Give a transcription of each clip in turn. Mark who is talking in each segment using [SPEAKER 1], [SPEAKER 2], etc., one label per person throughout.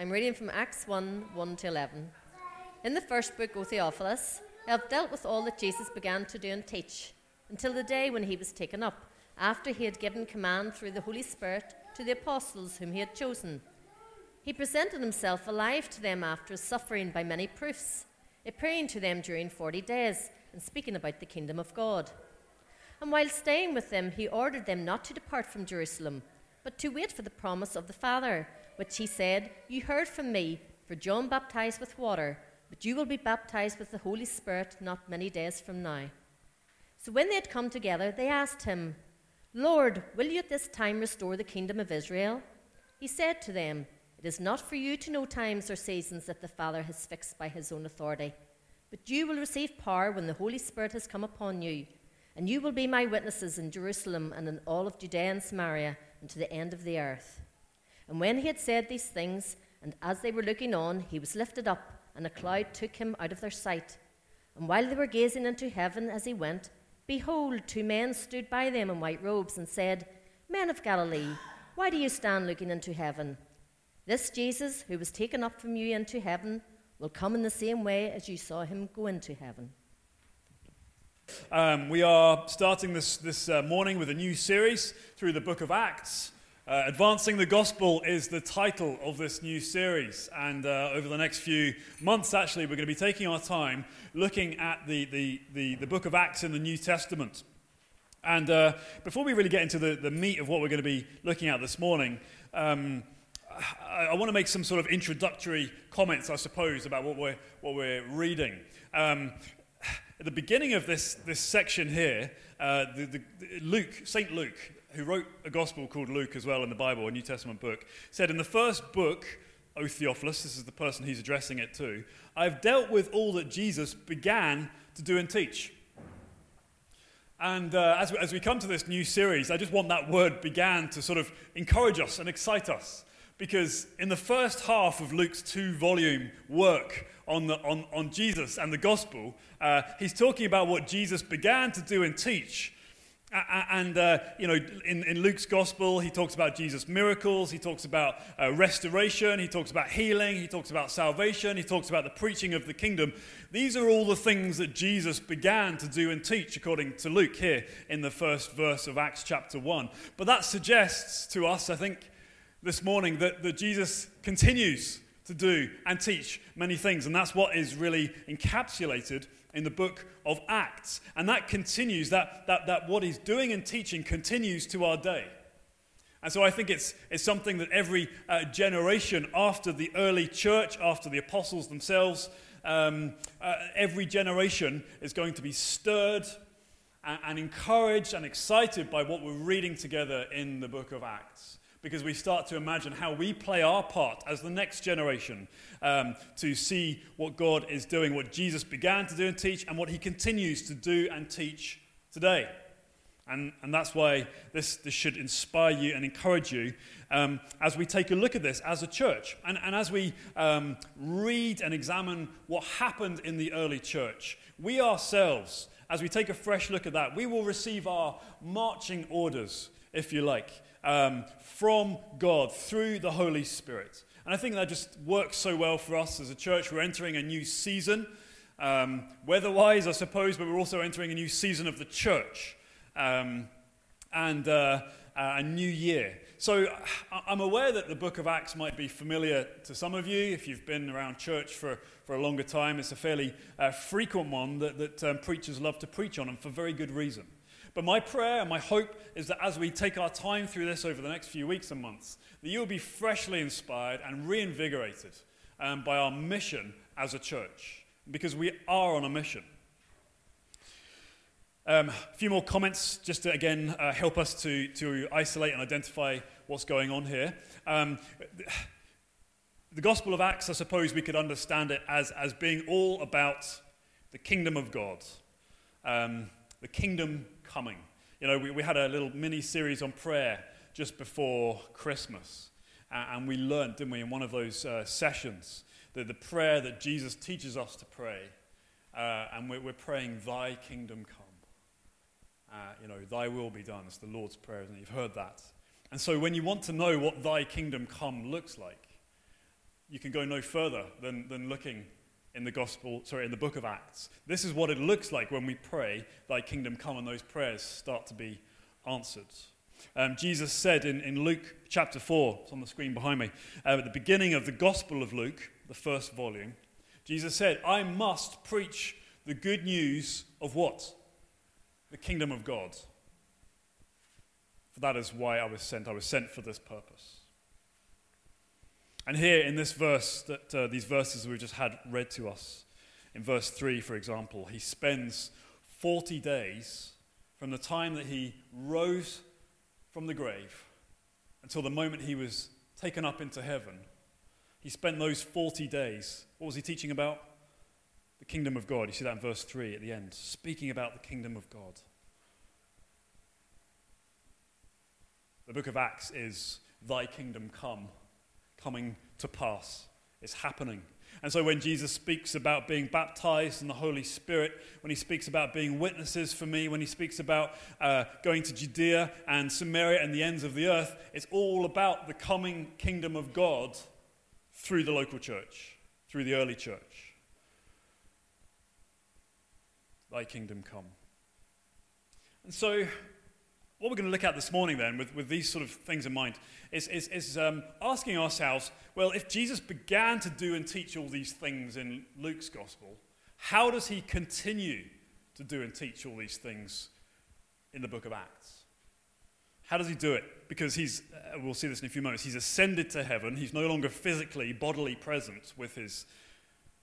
[SPEAKER 1] I'm reading from Acts 1 1 to 11. In the first book, O Theophilus, I have dealt with all that Jesus began to do and teach until the day when he was taken up, after he had given command through the Holy Spirit to the apostles whom he had chosen. He presented himself alive to them after suffering by many proofs, appearing to them during forty days and speaking about the kingdom of God. And while staying with them, he ordered them not to depart from Jerusalem, but to wait for the promise of the Father, which he said, You heard from me, for John baptized with water, but you will be baptized with the Holy Spirit not many days from now. So when they had come together, they asked him, Lord, will you at this time restore the kingdom of Israel? He said to them, It is not for you to know times or seasons that the Father has fixed by his own authority, but you will receive power when the Holy Spirit has come upon you and you will be my witnesses in Jerusalem and in all of Judea and Samaria and to the end of the earth. And when he had said these things, and as they were looking on, he was lifted up, and a cloud took him out of their sight. And while they were gazing into heaven as he went, behold, two men stood by them in white robes and said, Men of Galilee, why do you stand looking into heaven? This Jesus, who was taken up from you into heaven, will come in the same way as you saw him go into heaven.
[SPEAKER 2] Um, we are starting this, this uh, morning with a new series through the book of Acts. Uh, Advancing the Gospel is the title of this new series. And uh, over the next few months, actually, we're going to be taking our time looking at the, the, the, the book of Acts in the New Testament. And uh, before we really get into the, the meat of what we're going to be looking at this morning, um, I, I want to make some sort of introductory comments, I suppose, about what we're, what we're reading. Um, at the beginning of this, this section here, uh, the, the, Luke, St. Luke, who wrote a gospel called Luke as well in the Bible, a New Testament book, said in the first book, O Theophilus, this is the person he's addressing it to, I've dealt with all that Jesus began to do and teach. And uh, as, we, as we come to this new series, I just want that word began to sort of encourage us and excite us. Because in the first half of Luke's two volume work on, the, on, on Jesus and the gospel, uh, he's talking about what Jesus began to do and teach. And, uh, you know, in, in, Luke's gospel, he talks about Jesus' miracles, he talks about uh, restoration, he talks about healing, he talks about salvation, he talks about the preaching of the kingdom. These are all the things that Jesus began to do and teach, according to Luke here in the first verse of Acts chapter 1. But that suggests to us, I think, this morning that, that Jesus continues to do and teach many things. And that's what is really encapsulated in the book of Acts. And that continues, that, that, that what he's doing and teaching continues to our day. And so I think it's, it's something that every uh, generation after the early church, after the apostles themselves, um, uh, every generation is going to be stirred and, and encouraged and excited by what we're reading together in the book of Acts because we start to imagine how we play our part as the next generation um, to see what God is doing, what Jesus began to do and teach, and what he continues to do and teach today. And, and that's why this, this should inspire you and encourage you um, as we take a look at this as a church. And, and as we um, read and examine what happened in the early church, we ourselves, as we take a fresh look at that, we will receive our marching orders, if you like, um, from God through the Holy Spirit. And I think that just works so well for us as a church. We're entering a new season, um, weather wise, I suppose, but we're also entering a new season of the church um, and uh, a new year. So I'm aware that the book of Acts might be familiar to some of you if you've been around church for, for a longer time. It's a fairly uh, frequent one that, that um, preachers love to preach on, and for very good reason. But my prayer and my hope is that as we take our time through this over the next few weeks and months, that you'll be freshly inspired and reinvigorated um, by our mission as a church, because we are on a mission. Um, a few more comments just to again uh, help us to, to isolate and identify what's going on here. Um, the Gospel of Acts, I suppose we could understand it as, as being all about the kingdom of God, um, the kingdom coming. You know, we, we had a little mini series on prayer just before Christmas. and we learned, didn't we, in one of those uh, sessions, that the prayer that Jesus teaches us to pray, uh, and we're, we're, praying, Thy kingdom come. Uh, you know, Thy will be done. It's the Lord's Prayer, and you've heard that. And so when you want to know what Thy kingdom come looks like, you can go no further than, than looking in the gospel, sorry, in the book of Acts. This is what it looks like when we pray, Thy kingdom come, and those prayers start to be answered. Um, Jesus said in, in Luke chapter 4, it's on the screen behind me, uh, at the beginning of the Gospel of Luke, the first volume, Jesus said, I must preach the good news of what? The kingdom of God. For that is why I was sent. I was sent for this purpose. And here in this verse, that uh, these verses we've just had read to us, in verse 3, for example, he spends 40 days from the time that he rose from the grave until the moment he was taken up into heaven. He spent those 40 days. What was he teaching about? The kingdom of God. You see that in verse 3 at the end, speaking about the kingdom of God. The book of Acts is Thy kingdom come coming to pass. It's happening. And so when Jesus speaks about being baptized in the Holy Spirit, when he speaks about being witnesses for me, when he speaks about uh, going to Judea and Samaria and the ends of the earth, it's all about the coming kingdom of God through the local church, through the early church. Thy kingdom come. And so what we're going to look at this morning, then, with, with these sort of things in mind, is, is, is um, asking ourselves well, if Jesus began to do and teach all these things in Luke's gospel, how does he continue to do and teach all these things in the book of Acts? How does he do it? Because he's, uh, we'll see this in a few moments, he's ascended to heaven. He's no longer physically, bodily present with his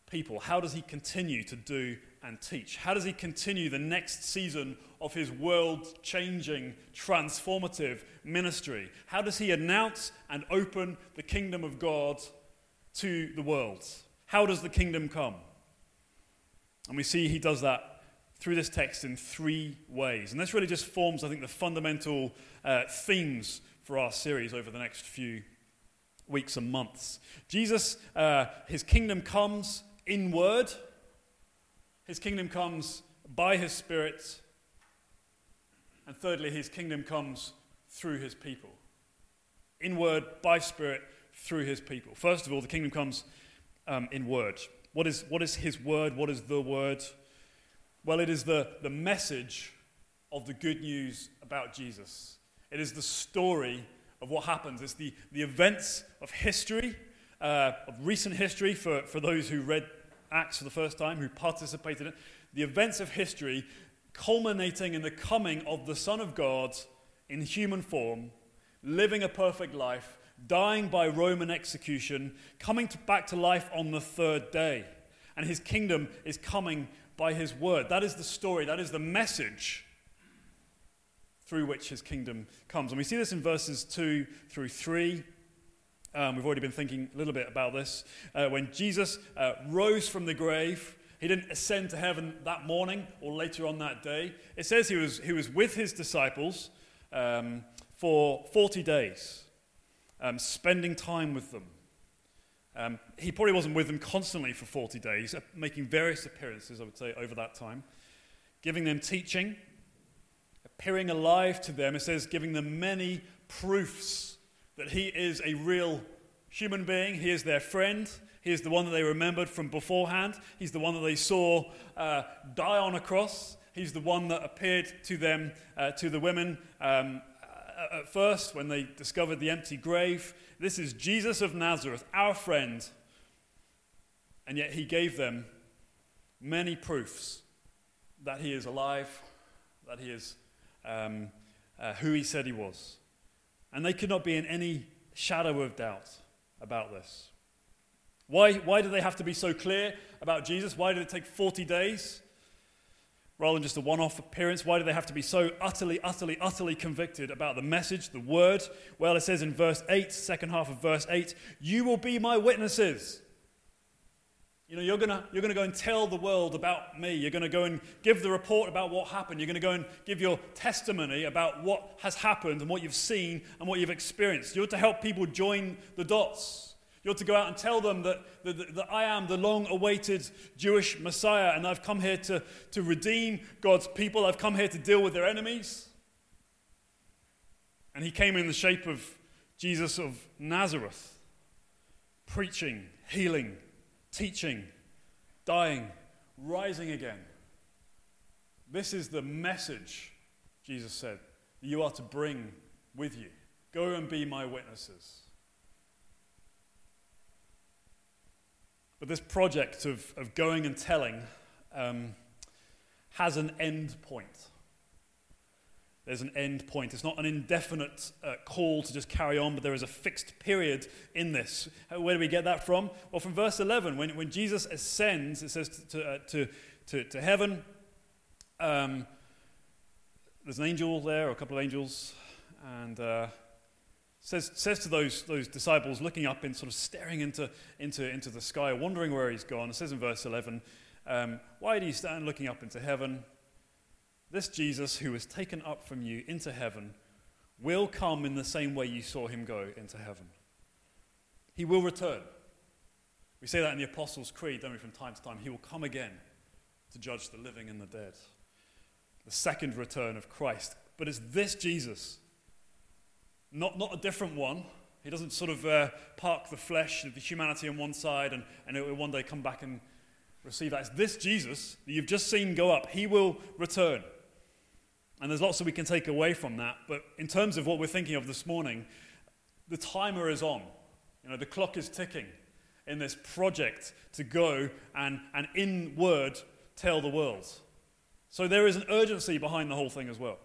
[SPEAKER 2] people. How does he continue to do and teach? How does he continue the next season of his world changing, transformative ministry? How does he announce and open the kingdom of God to the world? How does the kingdom come? And we see he does that through this text in three ways. And this really just forms, I think, the fundamental uh, themes for our series over the next few weeks and months. Jesus, uh, his kingdom comes in word his kingdom comes by his Spirit. And thirdly, his kingdom comes through his people. In word, by Spirit, through his people. First of all, the kingdom comes um, in word. What is, what is his word? What is the word? Well, it is the, the message of the good news about Jesus. It is the story of what happens. It's the, the events of history, uh, of recent history for, for those who read Acts for the first time, who participated in it, the events of history culminating in the coming of the Son of God in human form, living a perfect life, dying by Roman execution, coming to, back to life on the third day. And his kingdom is coming by his word. That is the story, that is the message through which his kingdom comes. And we see this in verses 2 through 3. Um, we've already been thinking a little bit about this. Uh, when Jesus uh, rose from the grave, he didn't ascend to heaven that morning or later on that day. It says he was, he was with his disciples um, for 40 days, um, spending time with them. Um, he probably wasn't with them constantly for 40 days, uh, making various appearances, I would say, over that time, giving them teaching, appearing alive to them. It says, giving them many proofs that he is a real human being. He is their friend. He is the one that they remembered from beforehand. He's the one that they saw uh, die on a cross. He's the one that appeared to them, uh, to the women um, at first when they discovered the empty grave. This is Jesus of Nazareth, our friend. And yet he gave them many proofs that he is alive, that he is um, uh, who he said he was. And they could not be in any shadow of doubt about this. Why, why do they have to be so clear about Jesus? Why did it take 40 days rather than just a one off appearance? Why do they have to be so utterly, utterly, utterly convicted about the message, the word? Well, it says in verse 8, second half of verse 8, You will be my witnesses. You know, you're going you're going to go and tell the world about me. You're going to go and give the report about what happened. You're going to go and give your testimony about what has happened and what you've seen and what you've experienced. You're to help people join the dots. You're to go out and tell them that, that, that I am the long awaited Jewish Messiah and I've come here to, to redeem God's people. I've come here to deal with their enemies. And he came in the shape of Jesus of Nazareth, preaching healing, teaching, dying, rising again. This is the message, Jesus said, that you are to bring with you. Go and be my witnesses. But this project of, of going and telling um, has an end point. There's an end point. It's not an indefinite uh, call to just carry on, but there is a fixed period in this. Where do we get that from? Well, from verse 11, when, when Jesus ascends, it says to, uh, to, to, to, heaven, um, there's an angel there, or a couple of angels, and uh, says, says to those, those disciples looking up and sort of staring into, into, into the sky, wondering where he's gone. It says in verse 11, um, Why do you stand looking up into heaven? This Jesus, who was taken up from you into heaven, will come in the same way you saw him go into heaven. He will return. We say that in the Apostles' Creed, don't we, from time to time? He will come again to judge the living and the dead. The second return of Christ. But it's this Jesus, not, not a different one. He doesn't sort of uh, park the flesh, the humanity on one side, and, and it will one day come back and receive that. It's this Jesus that you've just seen go up. He will return. And there's lots that we can take away from that. But in terms of what we're thinking of this morning, the timer is on. You know, the clock is ticking in this project to go and, and in word tell the world. So there is an urgency behind the whole thing as well.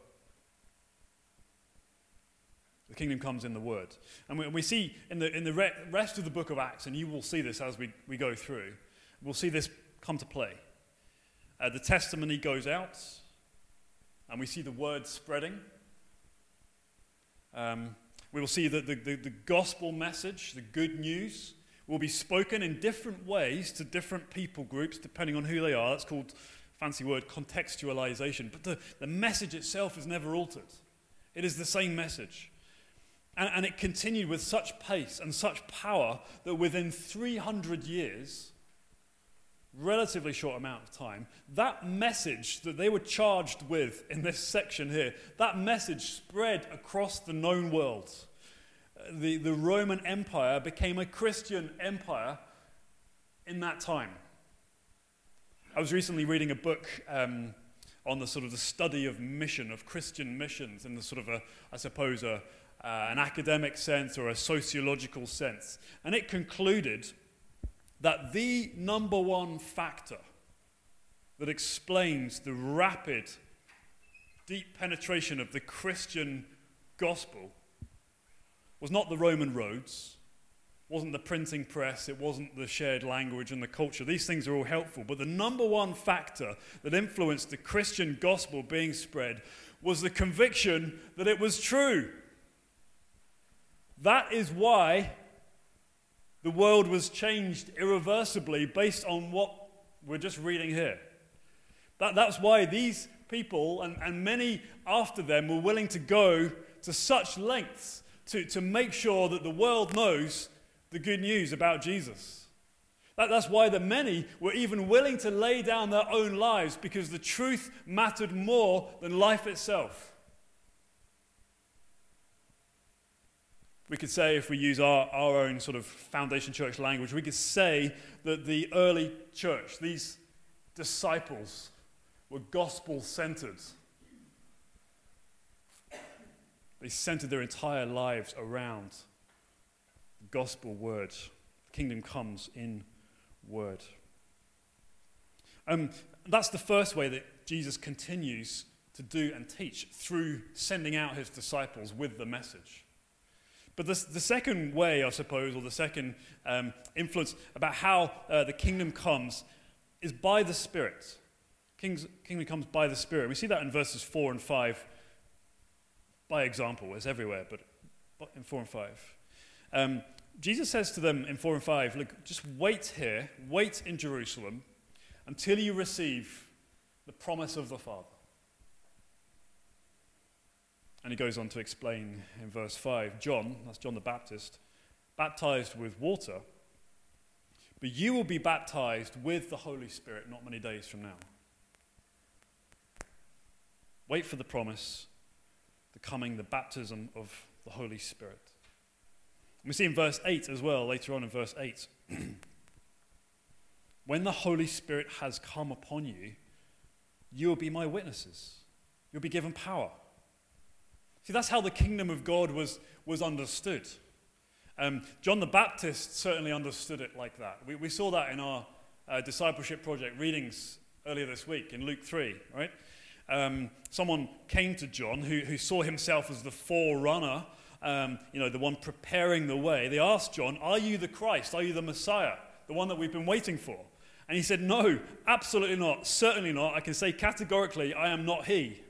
[SPEAKER 2] The kingdom comes in the word. And we, we see in the, in the re- rest of the book of Acts, and you will see this as we, we go through, we'll see this come to play. Uh, the testimony goes out, and we see the word spreading. Um, we will see that the, the, the gospel message, the good news, will be spoken in different ways to different people groups, depending on who they are. That's called, fancy word, contextualization. But the, the message itself is never altered, it is the same message. And, and it continued with such pace and such power that within 300 years, relatively short amount of time, that message that they were charged with in this section here, that message spread across the known world. The, the Roman Empire became a Christian empire in that time. I was recently reading a book um, on the sort of the study of mission, of Christian missions, in the sort of a, I suppose, a, uh, an academic sense or a sociological sense. And it concluded that the number one factor that explains the rapid, deep penetration of the Christian gospel was not the Roman roads, wasn't the printing press, it wasn't the shared language and the culture. These things are all helpful. But the number one factor that influenced the Christian gospel being spread was the conviction that it was true. That is why the world was changed irreversibly based on what we're just reading here. That, that's why these people and, and many after them were willing to go to such lengths to, to make sure that the world knows the good news about Jesus. That, that's why the many were even willing to lay down their own lives because the truth mattered more than life itself. We could say, if we use our, our own sort of foundation church language, we could say that the early church, these disciples, were gospel centered. They centered their entire lives around the gospel word. The kingdom comes in word. Um, that's the first way that Jesus continues to do and teach through sending out his disciples with the message. But the, the second way, I suppose, or the second um, influence about how uh, the kingdom comes is by the Spirit. King's, kingdom comes by the Spirit. We see that in verses 4 and 5 by example. It's everywhere, but in 4 and 5. Um, Jesus says to them in 4 and 5, Look, just wait here, wait in Jerusalem until you receive the promise of the Father. And he goes on to explain in verse 5 John, that's John the Baptist, baptized with water, but you will be baptized with the Holy Spirit not many days from now. Wait for the promise, the coming, the baptism of the Holy Spirit. And we see in verse 8 as well, later on in verse 8, when the Holy Spirit has come upon you, you will be my witnesses. You'll be given power. See, that's how the kingdom of God was, was understood. Um, John the Baptist certainly understood it like that. We, we saw that in our uh, discipleship project readings earlier this week in Luke 3, right? Um, someone came to John who, who saw himself as the forerunner, um, you know, the one preparing the way. They asked John, Are you the Christ? Are you the Messiah? The one that we've been waiting for? And he said, No, absolutely not. Certainly not. I can say categorically, I am not he.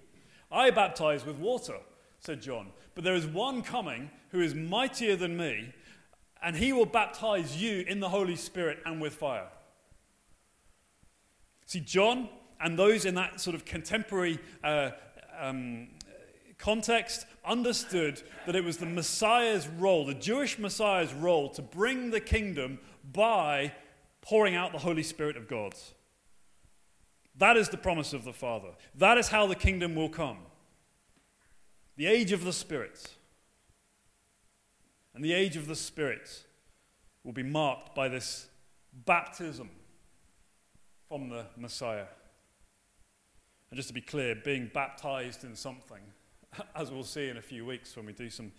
[SPEAKER 2] I baptize with water, said John. But there is one coming who is mightier than me, and he will baptize you in the Holy Spirit and with fire. See, John and those in that sort of contemporary uh, um, context understood that it was the Messiah's role, the Jewish Messiah's role, to bring the kingdom by pouring out the Holy Spirit of God. That is the promise of the Father. That is how the kingdom will come. The age of the Spirit. And the age of the Spirit will be marked by this baptism from the Messiah. And just to be clear, being baptized in something, as we'll see in a few weeks when we do some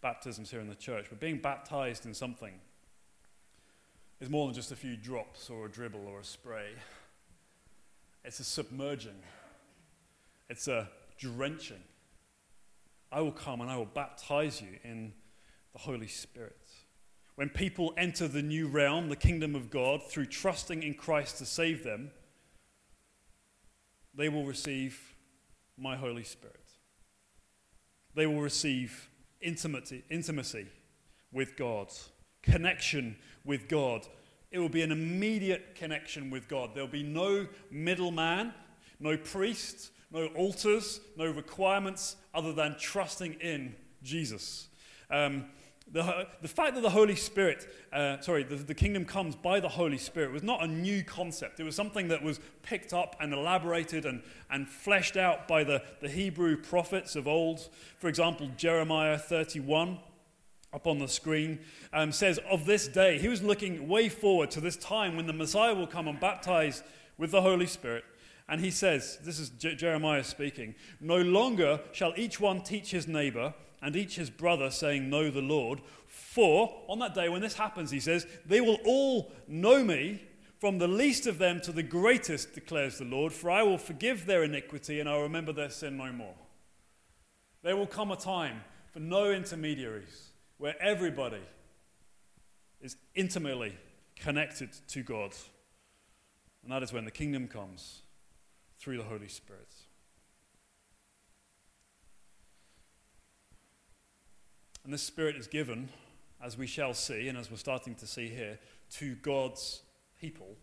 [SPEAKER 2] baptisms here in the church, but being baptized in something is more than just a few drops or a dribble or a spray. It's a submerging, it's a drenching. I will come and I will baptize you in the Holy Spirit. When people enter the new realm, the kingdom of God, through trusting in Christ to save them, they will receive my Holy Spirit. They will receive intimacy, intimacy with God, connection with God. It will be an immediate connection with God. There'll be no middleman, no priest, no altars, no requirements other than trusting in Jesus. Um, the, the fact that the Holy Spirit, uh, sorry, the, the kingdom comes by the Holy Spirit was not a new concept. It was something that was picked up and elaborated and, and fleshed out by the, the Hebrew prophets of old. For example, Jeremiah 31 up on the screen um, says, Of this day, he was looking way forward to this time when the Messiah will come and baptize with the Holy Spirit. And he says, This is Jeremiah speaking, No longer shall each one teach his neighbor and each his brother, saying, Know the Lord. For on that day when this happens, he says, They will all know me, from the least of them to the greatest, declares the Lord, for I will forgive their iniquity and I'll remember their sin no more. There will come a time for no intermediaries where everybody is intimately connected to God. And that is when the kingdom comes through the Holy Spirit. And this Spirit is given, as we shall see, and as we're starting to see here, to God's people.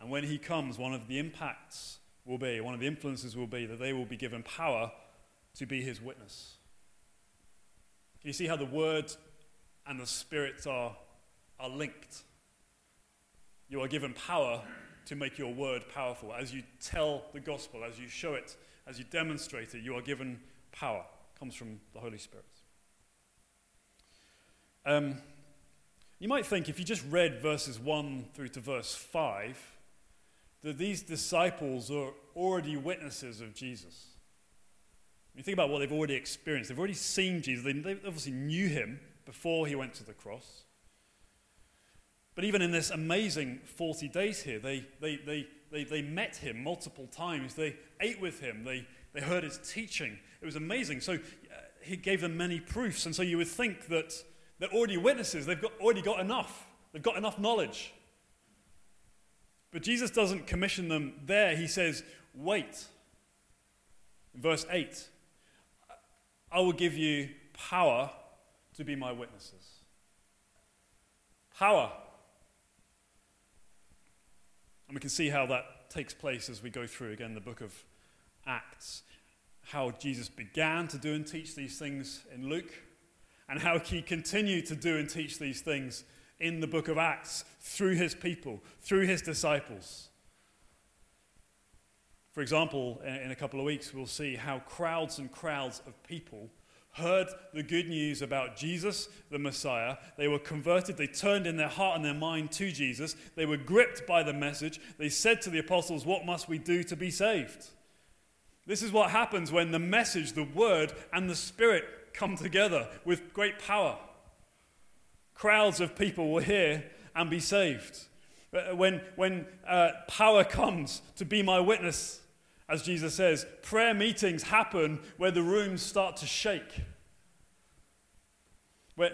[SPEAKER 2] And when He comes, one of the impacts will be, one of the influences will be that they will be given power to be His witness. Can you see how the Word and the Spirit are, are linked? You are given power to make your word powerful. As you tell the gospel, as you show it, as you demonstrate it, you are given power. It comes from the Holy Spirit. Um, you might think if you just read verses 1 through to verse 5, that these disciples are already witnesses of Jesus. You think about what they've already experienced, they've already seen Jesus, they, they obviously knew him before he went to the cross. But even in this amazing 40 days here, they, they, they, they, they met him multiple times. They ate with him. They, they heard his teaching. It was amazing. So uh, he gave them many proofs. And so you would think that they're already witnesses. They've got, already got enough. They've got enough knowledge. But Jesus doesn't commission them there. He says, wait. Verse 8, I will give you power to be my witnesses. Power. And we can see how that takes place as we go through again the book of Acts. How Jesus began to do and teach these things in Luke and how he continued to do and teach these things in the book of Acts through his people, through his disciples. For example, in a couple of weeks, we'll see how crowds and crowds of people heard the good news about Jesus, the Messiah. They were converted. They turned in their heart and their mind to Jesus. They were gripped by the message. They said to the apostles, What must we do to be saved? This is what happens when the message, the word, and the spirit come together with great power. Crowds of people will hear and be saved. Uh, when, when uh, power comes to be my witness, as Jesus says, prayer meetings happen where the rooms start to shake. Where,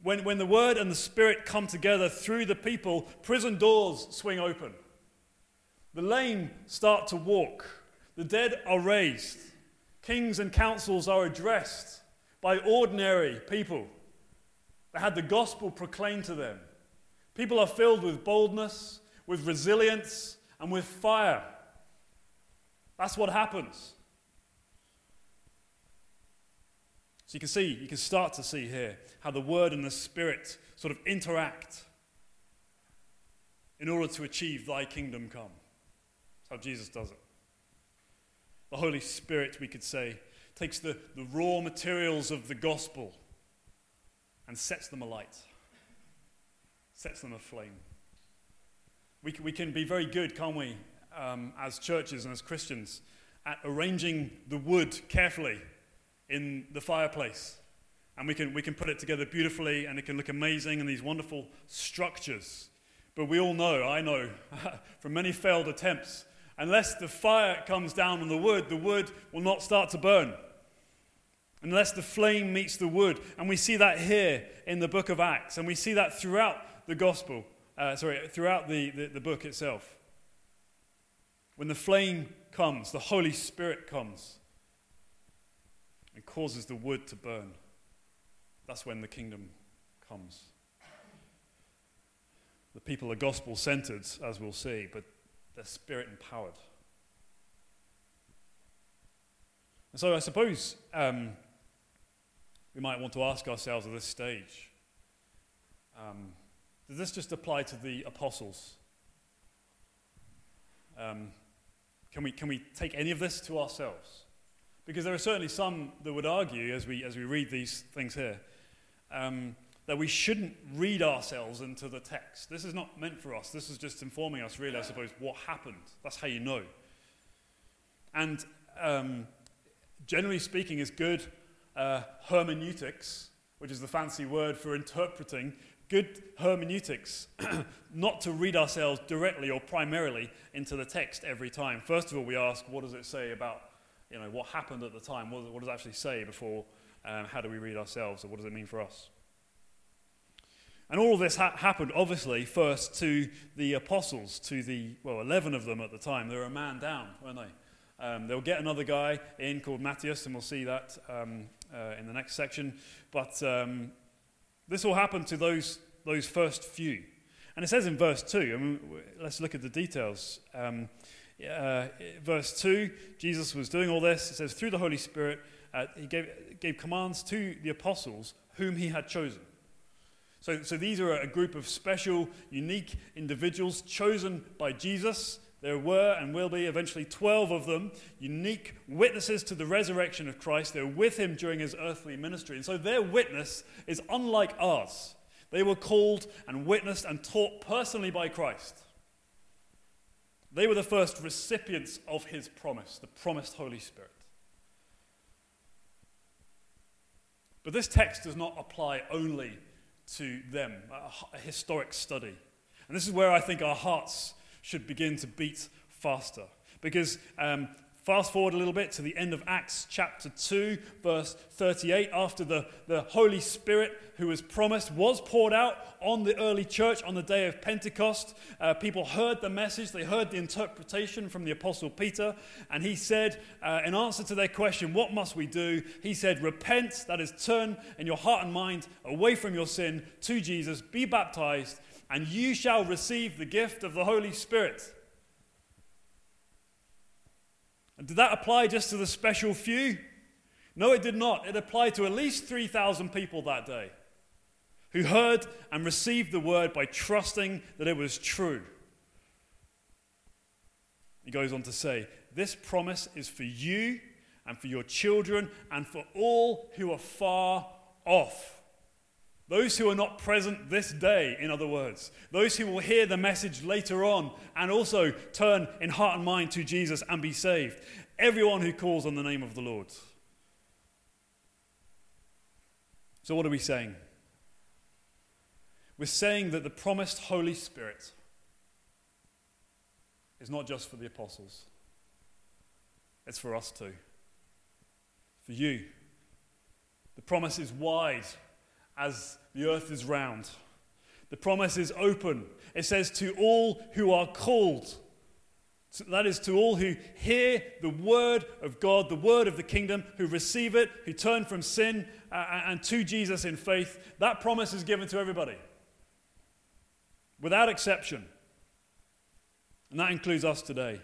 [SPEAKER 2] when, when the Word and the Spirit come together through the people, prison doors swing open. The lame start to walk. The dead are raised. Kings and councils are addressed by ordinary people that had the gospel proclaimed to them. People are filled with boldness, with resilience, and with fire. That's what happens. So you can see, you can start to see here how the Word and the Spirit sort of interact in order to achieve thy kingdom come. That's how Jesus does it. The Holy Spirit, we could say, takes the, the raw materials of the gospel and sets them alight, sets them aflame. We, we can be very good, can't we, um, as churches and as Christians, at arranging the wood carefully in the fireplace. And we can, we can put it together beautifully and it can look amazing and these wonderful structures. But we all know, I know, from many failed attempts, unless the fire comes down on the wood, the wood will not start to burn. Unless the flame meets the wood. And we see that here in the book of Acts. And we see that throughout the gospel, uh, sorry, throughout the, the, the book itself. When the flame comes, the Holy Spirit comes and causes the wood to burn. That's when the kingdom comes. The people are gospel centered, as we'll see, but they're spirit empowered. And so I suppose um, we might want to ask ourselves at this stage um, does this just apply to the apostles? Um, can, we, can we take any of this to ourselves? Because there are certainly some that would argue, as we, as we read these things here, um, that we shouldn't read ourselves into the text. This is not meant for us. This is just informing us, really, I suppose, what happened. That's how you know. And um, generally speaking, is good uh, hermeneutics, which is the fancy word for interpreting, good hermeneutics, not to read ourselves directly or primarily into the text every time. First of all, we ask, what does it say about you know, what happened at the time? What, what does it actually say before? Um, how do we read ourselves, or what does it mean for us? And all of this ha- happened, obviously, first to the apostles, to the, well, 11 of them at the time. They were a man down, weren't they? Um, they'll get another guy in called Matthias, and we'll see that um, uh, in the next section. But um, this all happened to those, those first few. And it says in verse 2, I mean, let's look at the details. Um, uh, verse 2, Jesus was doing all this. It says, through the Holy Spirit, uh, he gave, gave commands to the apostles whom he had chosen. So, so these are a group of special, unique individuals chosen by Jesus. There were and will be eventually 12 of them, unique witnesses to the resurrection of Christ. They were with him during his earthly ministry. And so their witness is unlike ours. They were called and witnessed and taught personally by Christ. They were the first recipients of his promise, the promised Holy Spirit. But this text does not apply only to them, a historic study. And this is where I think our hearts should begin to beat faster. Because um, Fast forward a little bit to the end of Acts chapter 2, verse 38. After the, the Holy Spirit, who was promised, was poured out on the early church on the day of Pentecost, uh, people heard the message, they heard the interpretation from the Apostle Peter, and he said, uh, in answer to their question, What must we do? He said, Repent, that is, turn in your heart and mind away from your sin to Jesus, be baptized, and you shall receive the gift of the Holy Spirit. And did that apply just to the special few? No, it did not. It applied to at least 3,000 people that day who heard and received the word by trusting that it was true. He goes on to say, This promise is for you and for your children, and for all who are far off. Those who are not present this day, in other words, those who will hear the message later on and also turn in heart and mind to Jesus and be saved. Everyone who calls on the name of the Lord. So, what are we saying? We're saying that the promised Holy Spirit is not just for the apostles, it's for us too. For you. The promise is wide as the earth is round. The promise is open. It says, To all who are called. That is, to all who hear the word of God, the word of the kingdom, who receive it, who turn from sin uh, and to Jesus in faith. That promise is given to everybody, without exception. And that includes us today.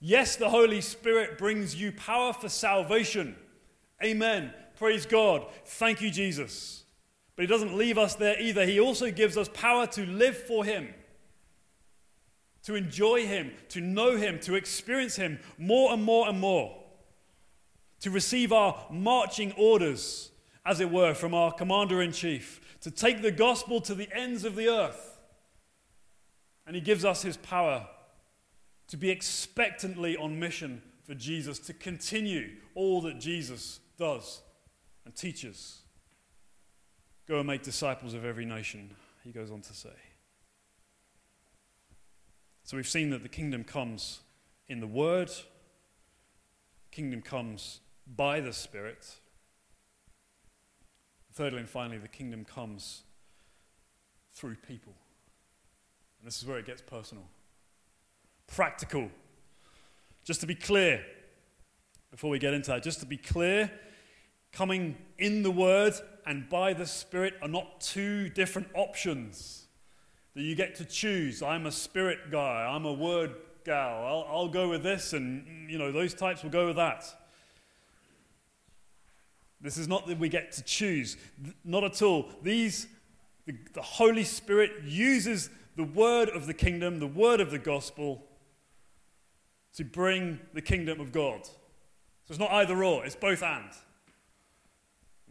[SPEAKER 2] Yes, the Holy Spirit brings you power for salvation. Amen. Praise God. Thank you, Jesus. But He doesn't leave us there either. He also gives us power to live for Him, to enjoy Him, to know Him, to experience Him more and more and more, to receive our marching orders, as it were, from our Commander in Chief, to take the gospel to the ends of the earth. And He gives us His power to be expectantly on mission for Jesus, to continue all that Jesus does and teaches. Go and make disciples of every nation, he goes on to say. So we've seen that the kingdom comes in the word, kingdom comes by the Spirit. Thirdly and finally, the kingdom comes through people. And this is where it gets personal. Practical. Just to be clear, before we get into that, just to be clear, coming in the Word and by the Spirit are not two different options that you get to choose. I'm a Spirit guy, I'm a Word gal. I'll, I'll go with this, and you know, those types will go with that. This is not that we get to choose, not at all. These, the, the Holy Spirit uses the word of the kingdom, the word of the gospel, to bring the kingdom of God. So it's not either or, it's both and.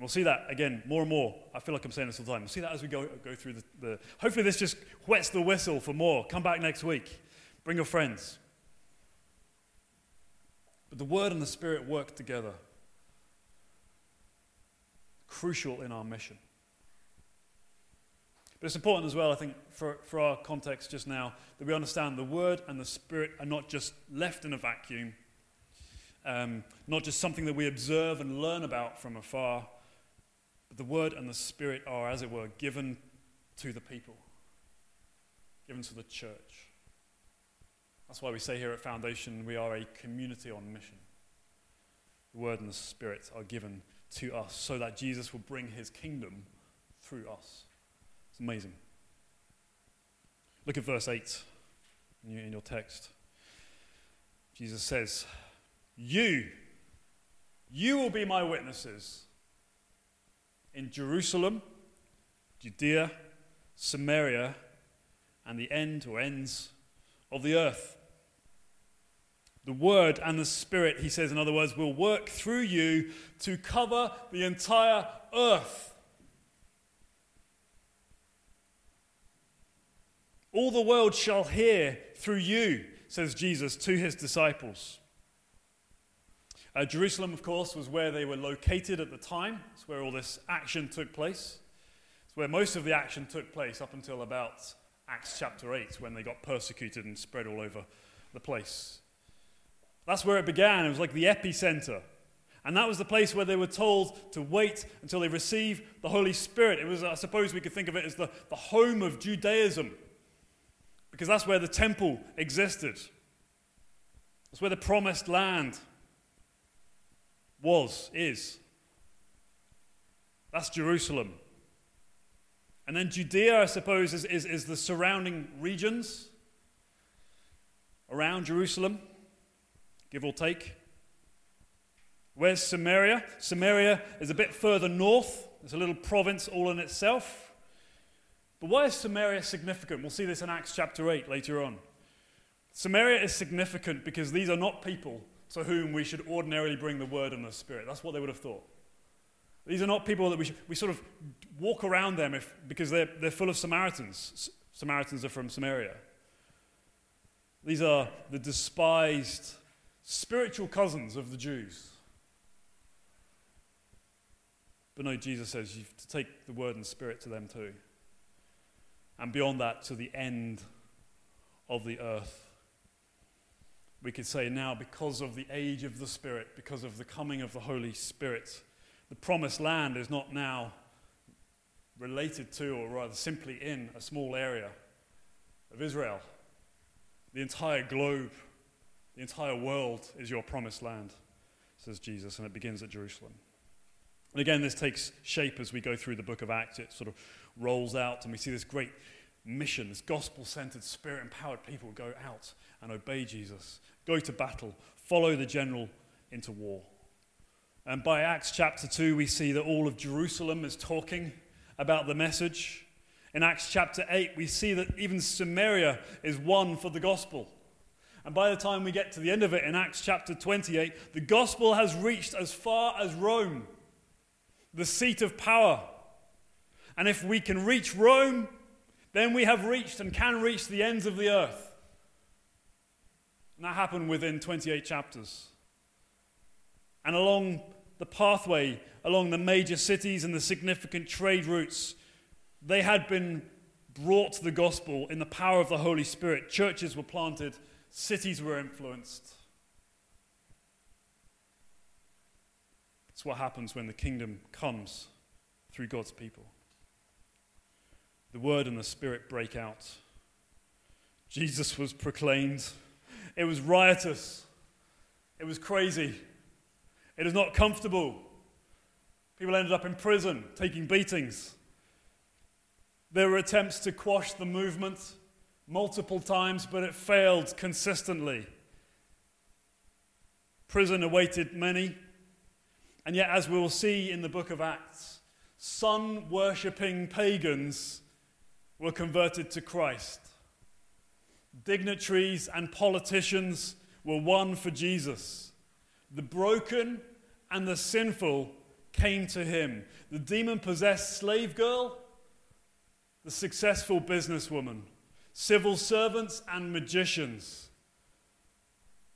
[SPEAKER 2] We'll see that again more and more. I feel like I'm saying this all the time. We'll see that as we go, go through the, the. Hopefully, this just whets the whistle for more. Come back next week. Bring your friends. But the Word and the Spirit work together. Crucial in our mission. But it's important as well, I think, for, for our context just now, that we understand the Word and the Spirit are not just left in a vacuum, um, not just something that we observe and learn about from afar, but the Word and the Spirit are, as it were, given to the people, given to the church. That's why we say here at Foundation we are a community on mission. The Word and the Spirit are given to us so that Jesus will bring his kingdom through us. It's amazing. Look at verse 8 in your text. Jesus says, You, you will be my witnesses in Jerusalem, Judea, Samaria, and the end or ends of the earth. The Word and the Spirit, he says, in other words, will work through you to cover the entire earth. All the world shall hear through you, says Jesus to his disciples. Uh, Jerusalem, of course, was where they were located at the time. It's where all this action took place. It's where most of the action took place up until about Acts chapter 8, when they got persecuted and spread all over the place. That's where it began. It was like the epicenter. And that was the place where they were told to wait until they receive the Holy Spirit. It was, I suppose we could think of it as the, the home of Judaism, because that's where the temple existed. That's where the promised land was, is. That's Jerusalem. And then Judea, I suppose, is, is, is the surrounding regions around Jerusalem, give or take. Where's Samaria? Samaria is a bit further north. It's a little province all in itself. But why is Samaria significant? We'll see this in Acts chapter 8 later on. Samaria is significant because these are not people to whom we should ordinarily bring the word and the spirit. That's what they would have thought. These are not people that we, should, we sort of walk around them if, because they're, they're full of Samaritans. Samaritans are from Samaria. These are the despised spiritual cousins of the Jews. But no, Jesus says you have to take the word and spirit to them too. And beyond that, to the end of the earth. We could say now, because of the age of the Spirit, because of the coming of the Holy Spirit, the promised land is not now related to, or rather simply in, a small area of Israel. The entire globe, the entire world is your promised land, says Jesus, and it begins at Jerusalem. And again, this takes shape as we go through the book of Acts. It sort of rolls out, and we see this great mission, this gospel centered, spirit empowered people go out and obey Jesus, go to battle, follow the general into war. And by Acts chapter 2, we see that all of Jerusalem is talking about the message. In Acts chapter 8, we see that even Samaria is won for the gospel. And by the time we get to the end of it in Acts chapter 28, the gospel has reached as far as Rome, the seat of power. And if we can reach Rome, then we have reached and can reach the ends of the earth. And that happened within 28 chapters. And along the pathway, along the major cities and the significant trade routes, they had been brought to the gospel in the power of the Holy Spirit. Churches were planted, cities were influenced. It's what happens when the kingdom comes through God's people the word and the spirit break out. Jesus was proclaimed. It was riotous. It was crazy. It is not comfortable. People ended up in prison, taking beatings. There were attempts to quash the movement multiple times, but it failed consistently. Prison awaited many. And yet, as we will see in the book of Acts, sun worshipping pagans were converted to Christ. Dignitaries and politicians were won for Jesus. The broken and the sinful came to him. The demon possessed slave girl, the successful businesswoman, civil servants and magicians.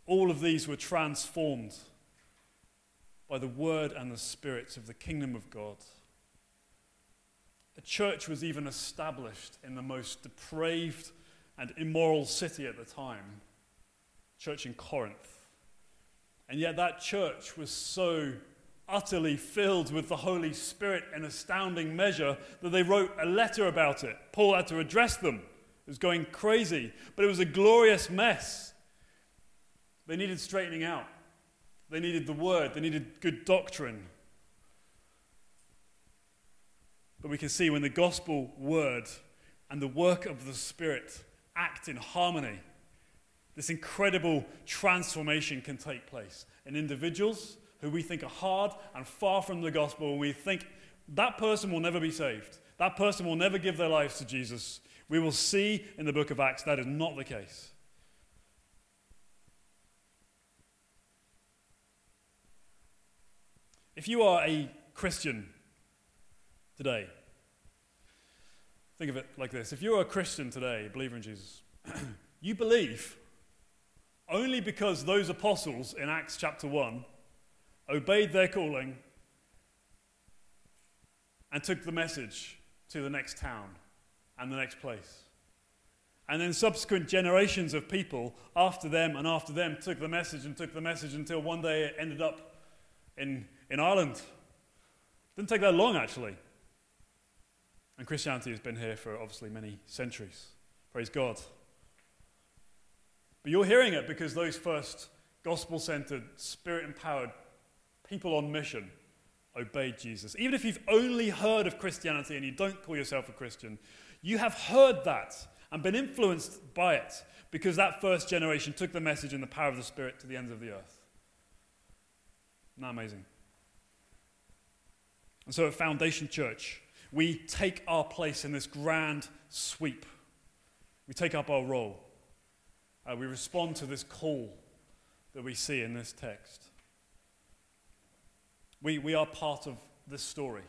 [SPEAKER 2] All of these were transformed by the word and the spirit of the kingdom of God. A church was even established in the most depraved and immoral city at the time, church in Corinth. And yet that church was so utterly filled with the Holy Spirit in astounding measure that they wrote a letter about it. Paul had to address them. It was going crazy, but it was a glorious mess. They needed straightening out. They needed the word. They needed good doctrine. But we can see when the gospel word and the work of the Spirit act in harmony, this incredible transformation can take place in individuals who we think are hard and far from the gospel, and we think that person will never be saved. That person will never give their lives to Jesus. We will see in the book of Acts that is not the case. If you are a Christian today. Think of it like this if you're a Christian today, a believer in Jesus, you believe only because those apostles in Acts chapter 1 obeyed their calling and took the message to the next town and the next place. And then subsequent generations of people after them and after them took the message and took the message until one day it ended up in, in Ireland. Didn't take that long, actually. And Christianity has been here for obviously many centuries. Praise God. But you're hearing it because those first gospel centered, spirit empowered people on mission obeyed Jesus. Even if you've only heard of Christianity and you don't call yourself a Christian, you have heard that and been influenced by it because that first generation took the message and the power of the Spirit to the ends of the earth. Isn't that amazing? And so at Foundation Church, we take our place in this grand sweep. We take up our role. Uh, we respond to this call that we see in this text. We, we are part of this story.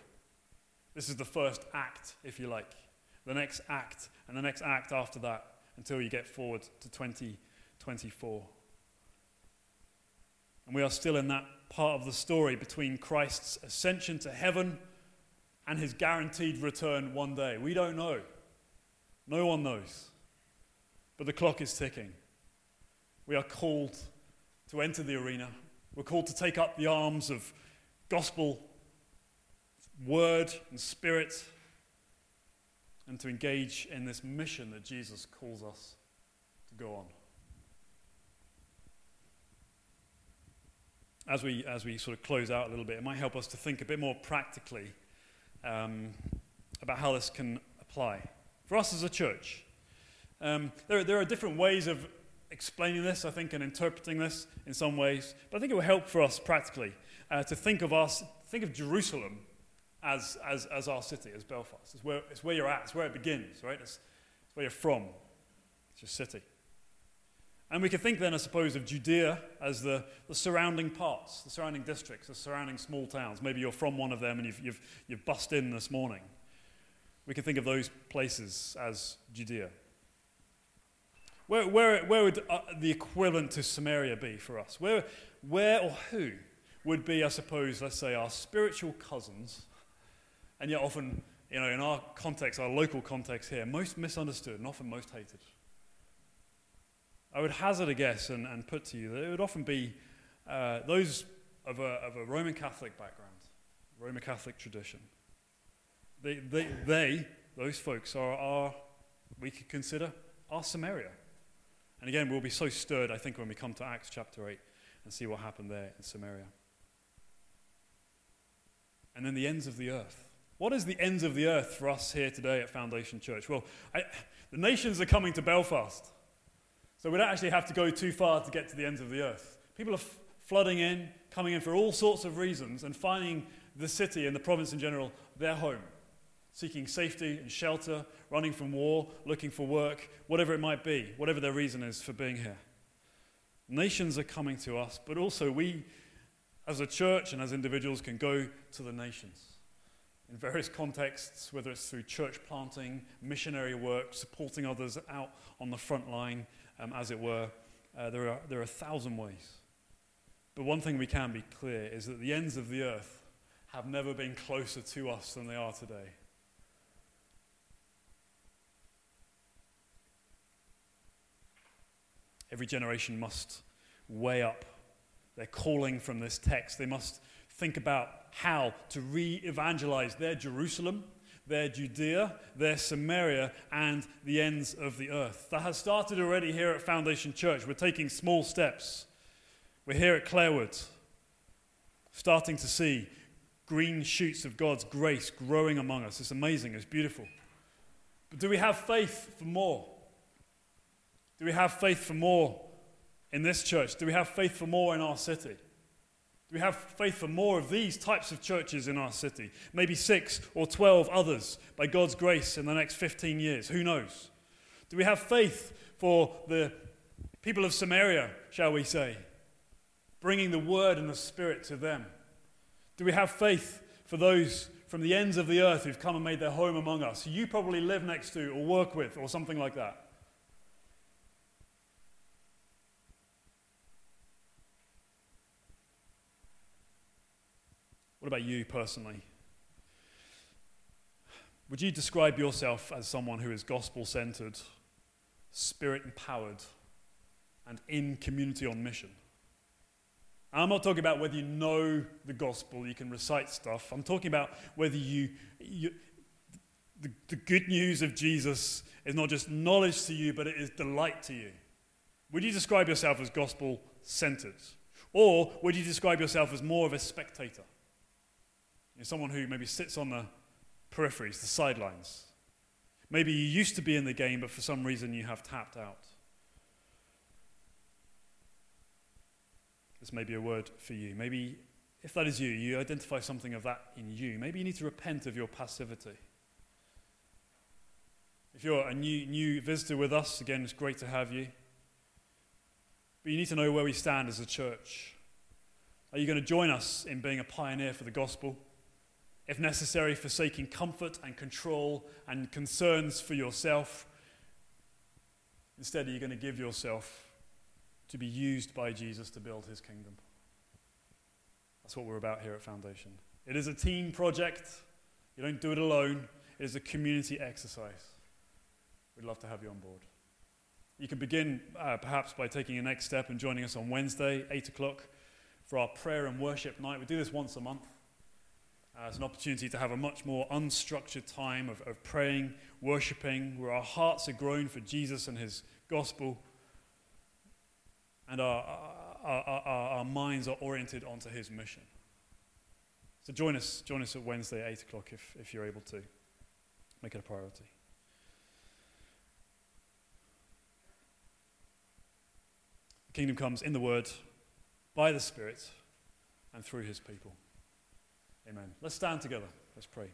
[SPEAKER 2] This is the first act, if you like. The next act, and the next act after that, until you get forward to 2024. And we are still in that part of the story between Christ's ascension to heaven and his guaranteed return one day. We don't know. No one knows. But the clock is ticking. We are called to enter the arena. We're called to take up the arms of gospel, word, and spirit, and to engage in this mission that Jesus calls us to go on. As we, as we sort of close out a little bit, it might help us to think a bit more practically um, about how this can apply. For us as a church, um, there, there are different ways of explaining this, I think, and interpreting this in some ways, but I think it will help for us practically uh, to think of us, think of Jerusalem as, as, as our city, as Belfast. It's where, it's where you're at, it's where it begins, right? It's, it's where you're from, it's your city. And we could think then, I suppose, of Judea as the, the surrounding parts, the surrounding districts, the surrounding small towns. Maybe you're from one of them and you've, you've, you've bust in this morning. We can think of those places as Judea. Where, where, where would uh, the equivalent to Samaria be for us? Where, where or who would be, I suppose, let's say, our spiritual cousins, and yet often, you know, in our context, our local context here, most misunderstood and often most hated? I would hazard a guess and, and put to you that it would often be uh, those of a, of a Roman Catholic background, Roman Catholic tradition. They, they, they those folks, are, are, we could consider, our Samaria. And again, we'll be so stirred, I think, when we come to Acts chapter 8 and see what happened there in Samaria. And then the ends of the earth. What is the ends of the earth for us here today at Foundation Church? Well, I, the nations are coming to Belfast. So we don't actually have to go too far to get to the ends of the earth. People are f- flooding in, coming in for all sorts of reasons, and finding the city and the province in general their home seeking safety and shelter, running from war, looking for work, whatever it might be, whatever their reason is for being here. Nations are coming to us, but also we, as a church and as individuals, can go to the nations in various contexts, whether it's through church planting, missionary work, supporting others out on the front line, um, as it were. Uh, there, are, there are a thousand ways. But one thing we can be clear is that the ends of the earth have never been closer to us than they are today. Every generation must weigh up their calling from this text. They must think about how to re evangelize their Jerusalem, their Judea, their Samaria, and the ends of the earth. That has started already here at Foundation Church. We're taking small steps. We're here at Clarawood, starting to see green shoots of God's grace growing among us. It's amazing, it's beautiful. But do we have faith for more? Do we have faith for more in this church? Do we have faith for more in our city? Do we have faith for more of these types of churches in our city? Maybe six or 12 others by God's grace in the next 15 years. Who knows? Do we have faith for the people of Samaria, shall we say, bringing the word and the spirit to them? Do we have faith for those from the ends of the earth who've come and made their home among us, who you probably live next to or work with or something like that? What about you personally? Would you describe yourself as someone who is gospel centered, spirit empowered, and in community on mission? I'm not talking about whether you know the gospel, you can recite stuff. I'm talking about whether you, you the, the good news of Jesus is not just knowledge to you, but it is delight to you. Would you describe yourself as gospel centered? Or would you describe yourself as more of a spectator? Someone who maybe sits on the peripheries, the sidelines. Maybe you used to be in the game, but for some reason you have tapped out. This may be a word for you. Maybe, if that is you, you identify something of that in you. Maybe you need to repent of your passivity. If you're a new, new visitor with us, again, it's great to have you. but you need to know where we stand as a church. Are you going to join us in being a pioneer for the gospel? If necessary, forsaking comfort and control and concerns for yourself. Instead, are you going to give yourself to be used by Jesus to build his kingdom? That's what we're about here at Foundation. It is a team project. You don't do it alone, it is a community exercise. We'd love to have you on board. You can begin uh, perhaps by taking a next step and joining us on Wednesday, 8 o'clock, for our prayer and worship night. We do this once a month. It's an opportunity to have a much more unstructured time of, of praying, worshipping, where our hearts are grown for Jesus and his gospel, and our, our, our, our minds are oriented onto his mission. So join us, join us at Wednesday, 8 o'clock, if, if you're able to. Make it a priority. The kingdom comes in the Word, by the Spirit, and through His people. Amen. Let's stand together. Let's pray.